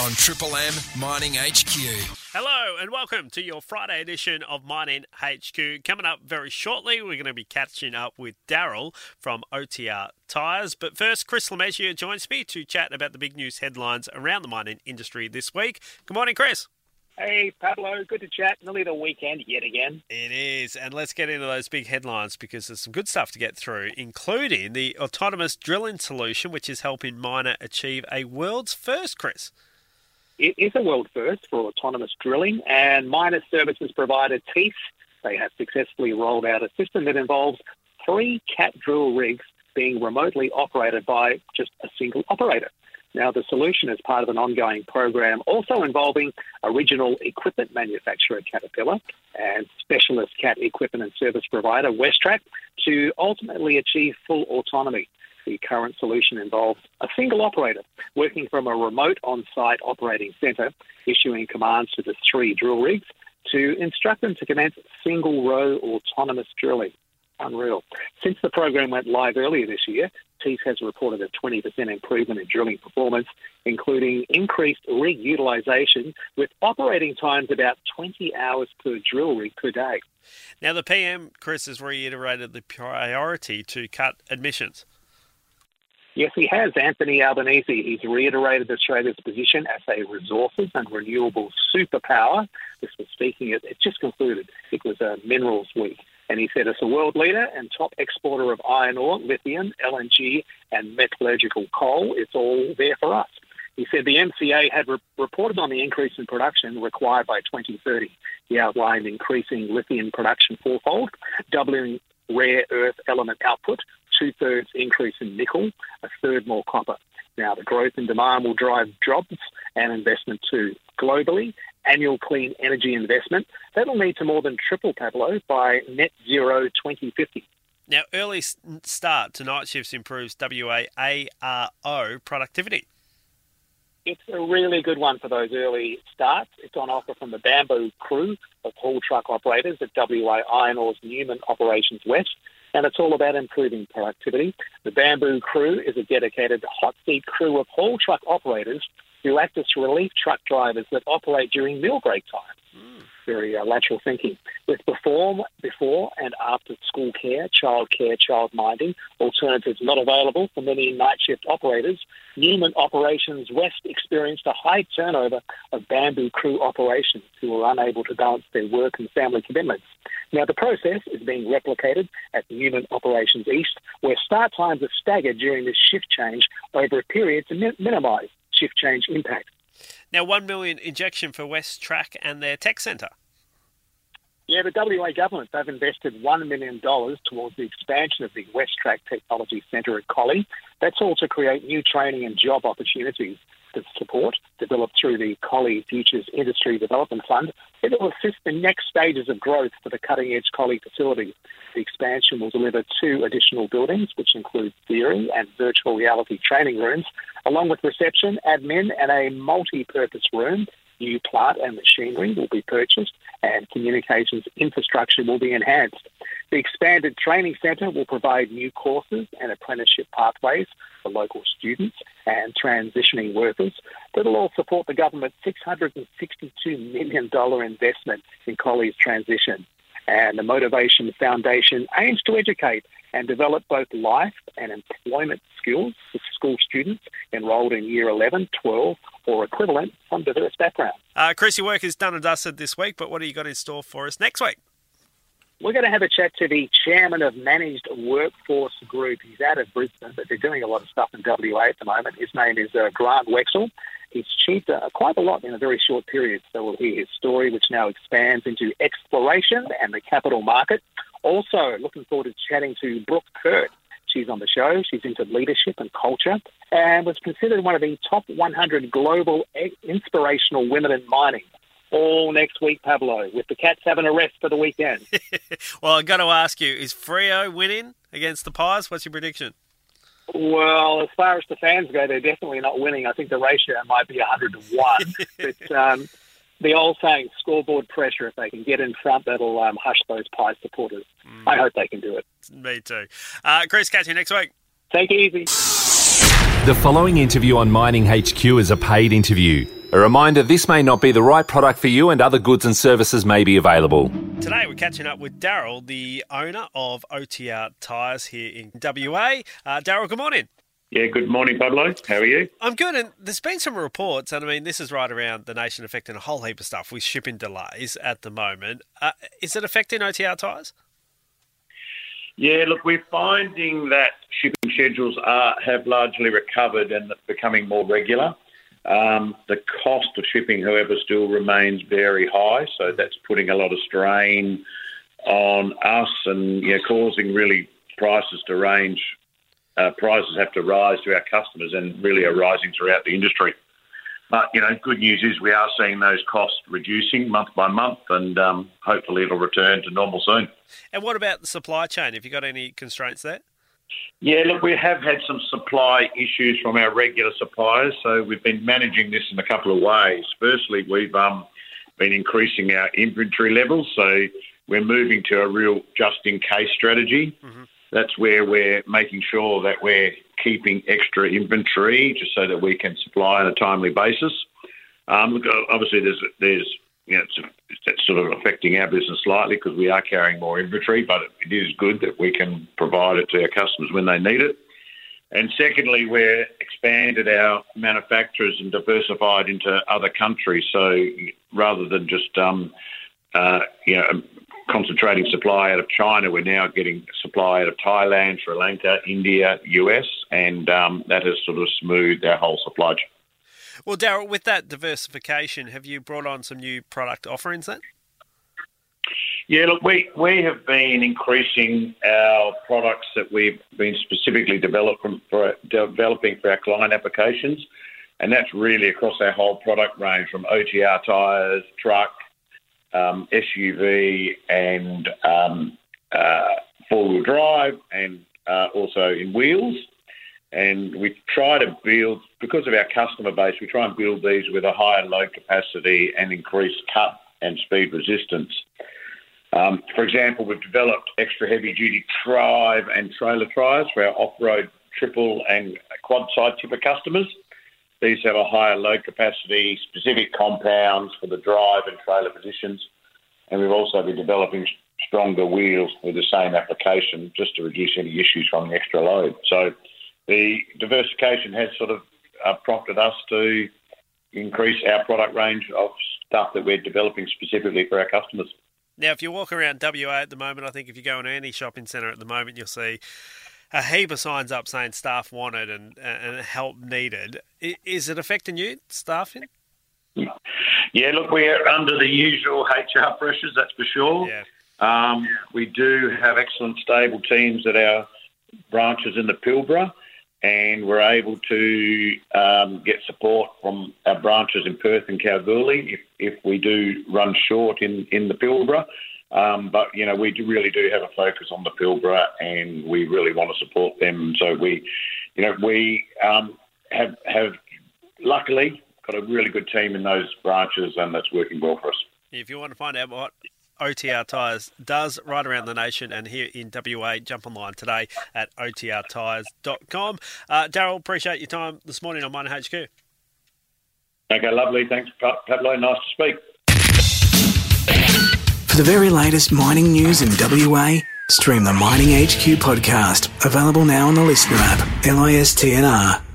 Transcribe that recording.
on Triple M Mining HQ. Hello and welcome to your Friday edition of Mining HQ. Coming up very shortly, we're going to be catching up with Daryl from OTR Tyres. But first, Chris Lemessier joins me to chat about the big news headlines around the mining industry this week. Good morning, Chris. Hey, Pablo, good to chat. Nearly the weekend yet again. It is. And let's get into those big headlines because there's some good stuff to get through, including the autonomous drilling solution, which is helping miner achieve a world's first, Chris. It is a world first for autonomous drilling, and miner services provider Thiess, they have successfully rolled out a system that involves three cat drill rigs being remotely operated by just a single operator. Now, the solution is part of an ongoing program also involving original equipment manufacturer Caterpillar and specialist cat equipment and service provider Westrac to ultimately achieve full autonomy. The current solution involves a single operator working from a remote on site operating centre, issuing commands to the three drill rigs to instruct them to commence single row autonomous drilling. Unreal. Since the program went live earlier this year, Thiess has reported a 20% improvement in drilling performance, including increased rig utilisation with operating times about 20 hours per drill rig per day. Now, the PM, Chris, has reiterated the priority to cut emissions. Yes, he has. Anthony Albanese, he's reiterated Australia's position as a resources and renewable superpower. This was speaking, it, it just concluded. It was a minerals week. And he said, as a world leader and top exporter of iron ore, lithium, LNG, and metallurgical coal, it's all there for us. He said the MCA had re- reported on the increase in production required by 2030. He outlined increasing lithium production fourfold, doubling rare earth element output, two thirds increase in nickel, a third more copper. Now, the growth in demand will drive jobs and investment too. Globally, annual clean energy investment, that'll need to more than triple, Pablo, by net zero 2050. Now, early start to night shifts improves WA ARO productivity. It's a really good one for those early starts. It's on offer from the Bamboo crew of haul truck operators at WA Iron Ore's Newman Operations West, and it's all about improving productivity. The Bamboo crew is a dedicated hot seat crew of haul truck operators who act as relief truck drivers that operate during meal break time. Mm. Very uh, lateral thinking. With perform before and after school care, child care, child minding, alternatives not available for many night shift operators, Newman Operations West experienced a high turnover of bamboo crew operations who were unable to balance their work and family commitments. Now, the process is being replicated at Newman Operations East, where start times are staggered during this shift change over a period to mi- minimise shift change impact. Now, one million injection for WesTrac and their tech centre. Yeah, the WA government, they've invested $1 million towards the expansion of the West Track Technology Centre at Collie. That's all to create new training and job opportunities to support, developed through the Collie Futures Industry Development Fund. It will assist the next stages of growth for the cutting edge Collie facility. The expansion will deliver two additional buildings, which include theory and virtual reality training rooms, along with reception, admin, and a multi purpose room new plant and machinery will be purchased and communications infrastructure will be enhanced. The expanded training centre will provide new courses and apprenticeship pathways for local students and transitioning workers that will all support the government's $662 million investment in Collie's transition. And the Motivation Foundation aims to educate and develop both life and employment skills for school students enrolled in year 11, 12, or equivalent from diverse backgrounds. Uh, Chris, your work is done and dusted this week, but what do you got in store for us next week? We're going to have a chat to the chairman of Managed Workforce Group. He's out of Brisbane, but they're doing a lot of stuff in WA at the moment. His name is uh, Grant Wexel. He's achieved uh, quite a lot in a very short period, so we'll hear his story, which now expands into exploration and the capital market. Also, looking forward to chatting to Brooke Kurt. She's on the show. She's into leadership and culture and was considered one of the top 100 global inspirational women in mining. All next week, Pablo, with the Cats having a rest for the weekend. well, I've got to ask you, is Freo winning against the Pies? What's your prediction? Well, as far as the fans go, they're definitely not winning. I think the ratio might be 100 to 1. but um, the old saying, scoreboard pressure, if they can get in front, that'll um, hush those Pie supporters. Mm. I hope they can do it. Me too. Uh, Chris, catch you next week. Take it easy. The following interview on Mining HQ is a paid interview. A reminder this may not be the right product for you and other goods and services may be available. Today we're catching up with Daryl, the owner of OTR Tyres here in WA. Uh, Daryl, good morning. Yeah, good morning, Pablo. How are you? I'm good, and there's been some reports, and I mean, this is right around the nation affecting a whole heap of stuff with shipping delays at the moment. Uh, is it affecting OTR tyres? Yeah, look, we're finding that shipping schedules are have largely recovered and becoming more regular. Um, the cost of shipping, however, still remains very high, so that's putting a lot of strain on us and you know, causing really prices to range. Uh, prices have to rise to our customers and really are rising throughout the industry. But you know, good news is we are seeing those costs reducing month by month, and um, hopefully it'll return to normal soon. And what about the supply chain? Have you got any constraints there? Yeah, look, we have had some supply issues from our regular suppliers, so we've been managing this in a couple of ways. Firstly, we've um, been increasing our inventory levels, so we're moving to a real just-in-case strategy. Mm-hmm. That's where we're making sure that we're keeping extra inventory just so that we can supply on a timely basis. Um, obviously, there's there's you know, it's sort of affecting our business slightly because we are carrying more inventory, but it is good that we can provide it to our customers when they need it. And secondly, we're expanded our manufacturers and diversified into other countries. So rather than just um, uh, you know concentrating supply out of China, we're now getting supply out of Thailand, Sri Lanka, India, US, and um, that has sort of smoothed our whole supply chain. Well, Daryl, with that diversification, have you brought on some new product offerings then? Yeah, look, we, we have been increasing our products that we've been specifically developing for, developing for our client applications, and that's really across our whole product range from OTR tyres, truck, um, SUV, and um, uh, four wheel drive, and uh, also in wheels and we try to build because of our customer base. We try and build these with a higher load capacity and increased cut and speed resistance. Um, for example, we've developed extra heavy duty drive and trailer tyres for our off road triple and quad side tipper customers. These have a higher load capacity, specific compounds for the drive and trailer positions, and we've also been developing stronger wheels with the same application just to reduce any issues from the extra load. So the diversification has sort of uh, prompted us to increase our product range of stuff that we're developing specifically for our customers. Now, if you walk around WA at the moment, I think if you go into any shopping centre at the moment, you'll see a heap of signs up saying staff wanted and, and help needed. Is it affecting you, staffing? Yeah, look, we're under the usual HR pressures, that's for sure. Yeah. Um, we do have excellent, stable teams at our branches in the Pilbara and we're able to um, get support from our branches in Perth and Kalgoorlie if, if we do run short in, in the Pilbara. Um, but you know, we do really do have a focus on the Pilbara, and we really want to support them. So we, you know, we um, have have luckily got a really good team in those branches, and that's working well for us. If you want to find out what OTR Tyres does right around the nation and here in WA. Jump online today at otrtyres.com. Uh, Daryl, appreciate your time this morning on Mining HQ. Okay, lovely. Thanks, Pablo. Nice to speak. For the very latest mining news in WA, stream the Mining HQ podcast, available now on the Listener app, LISTNR.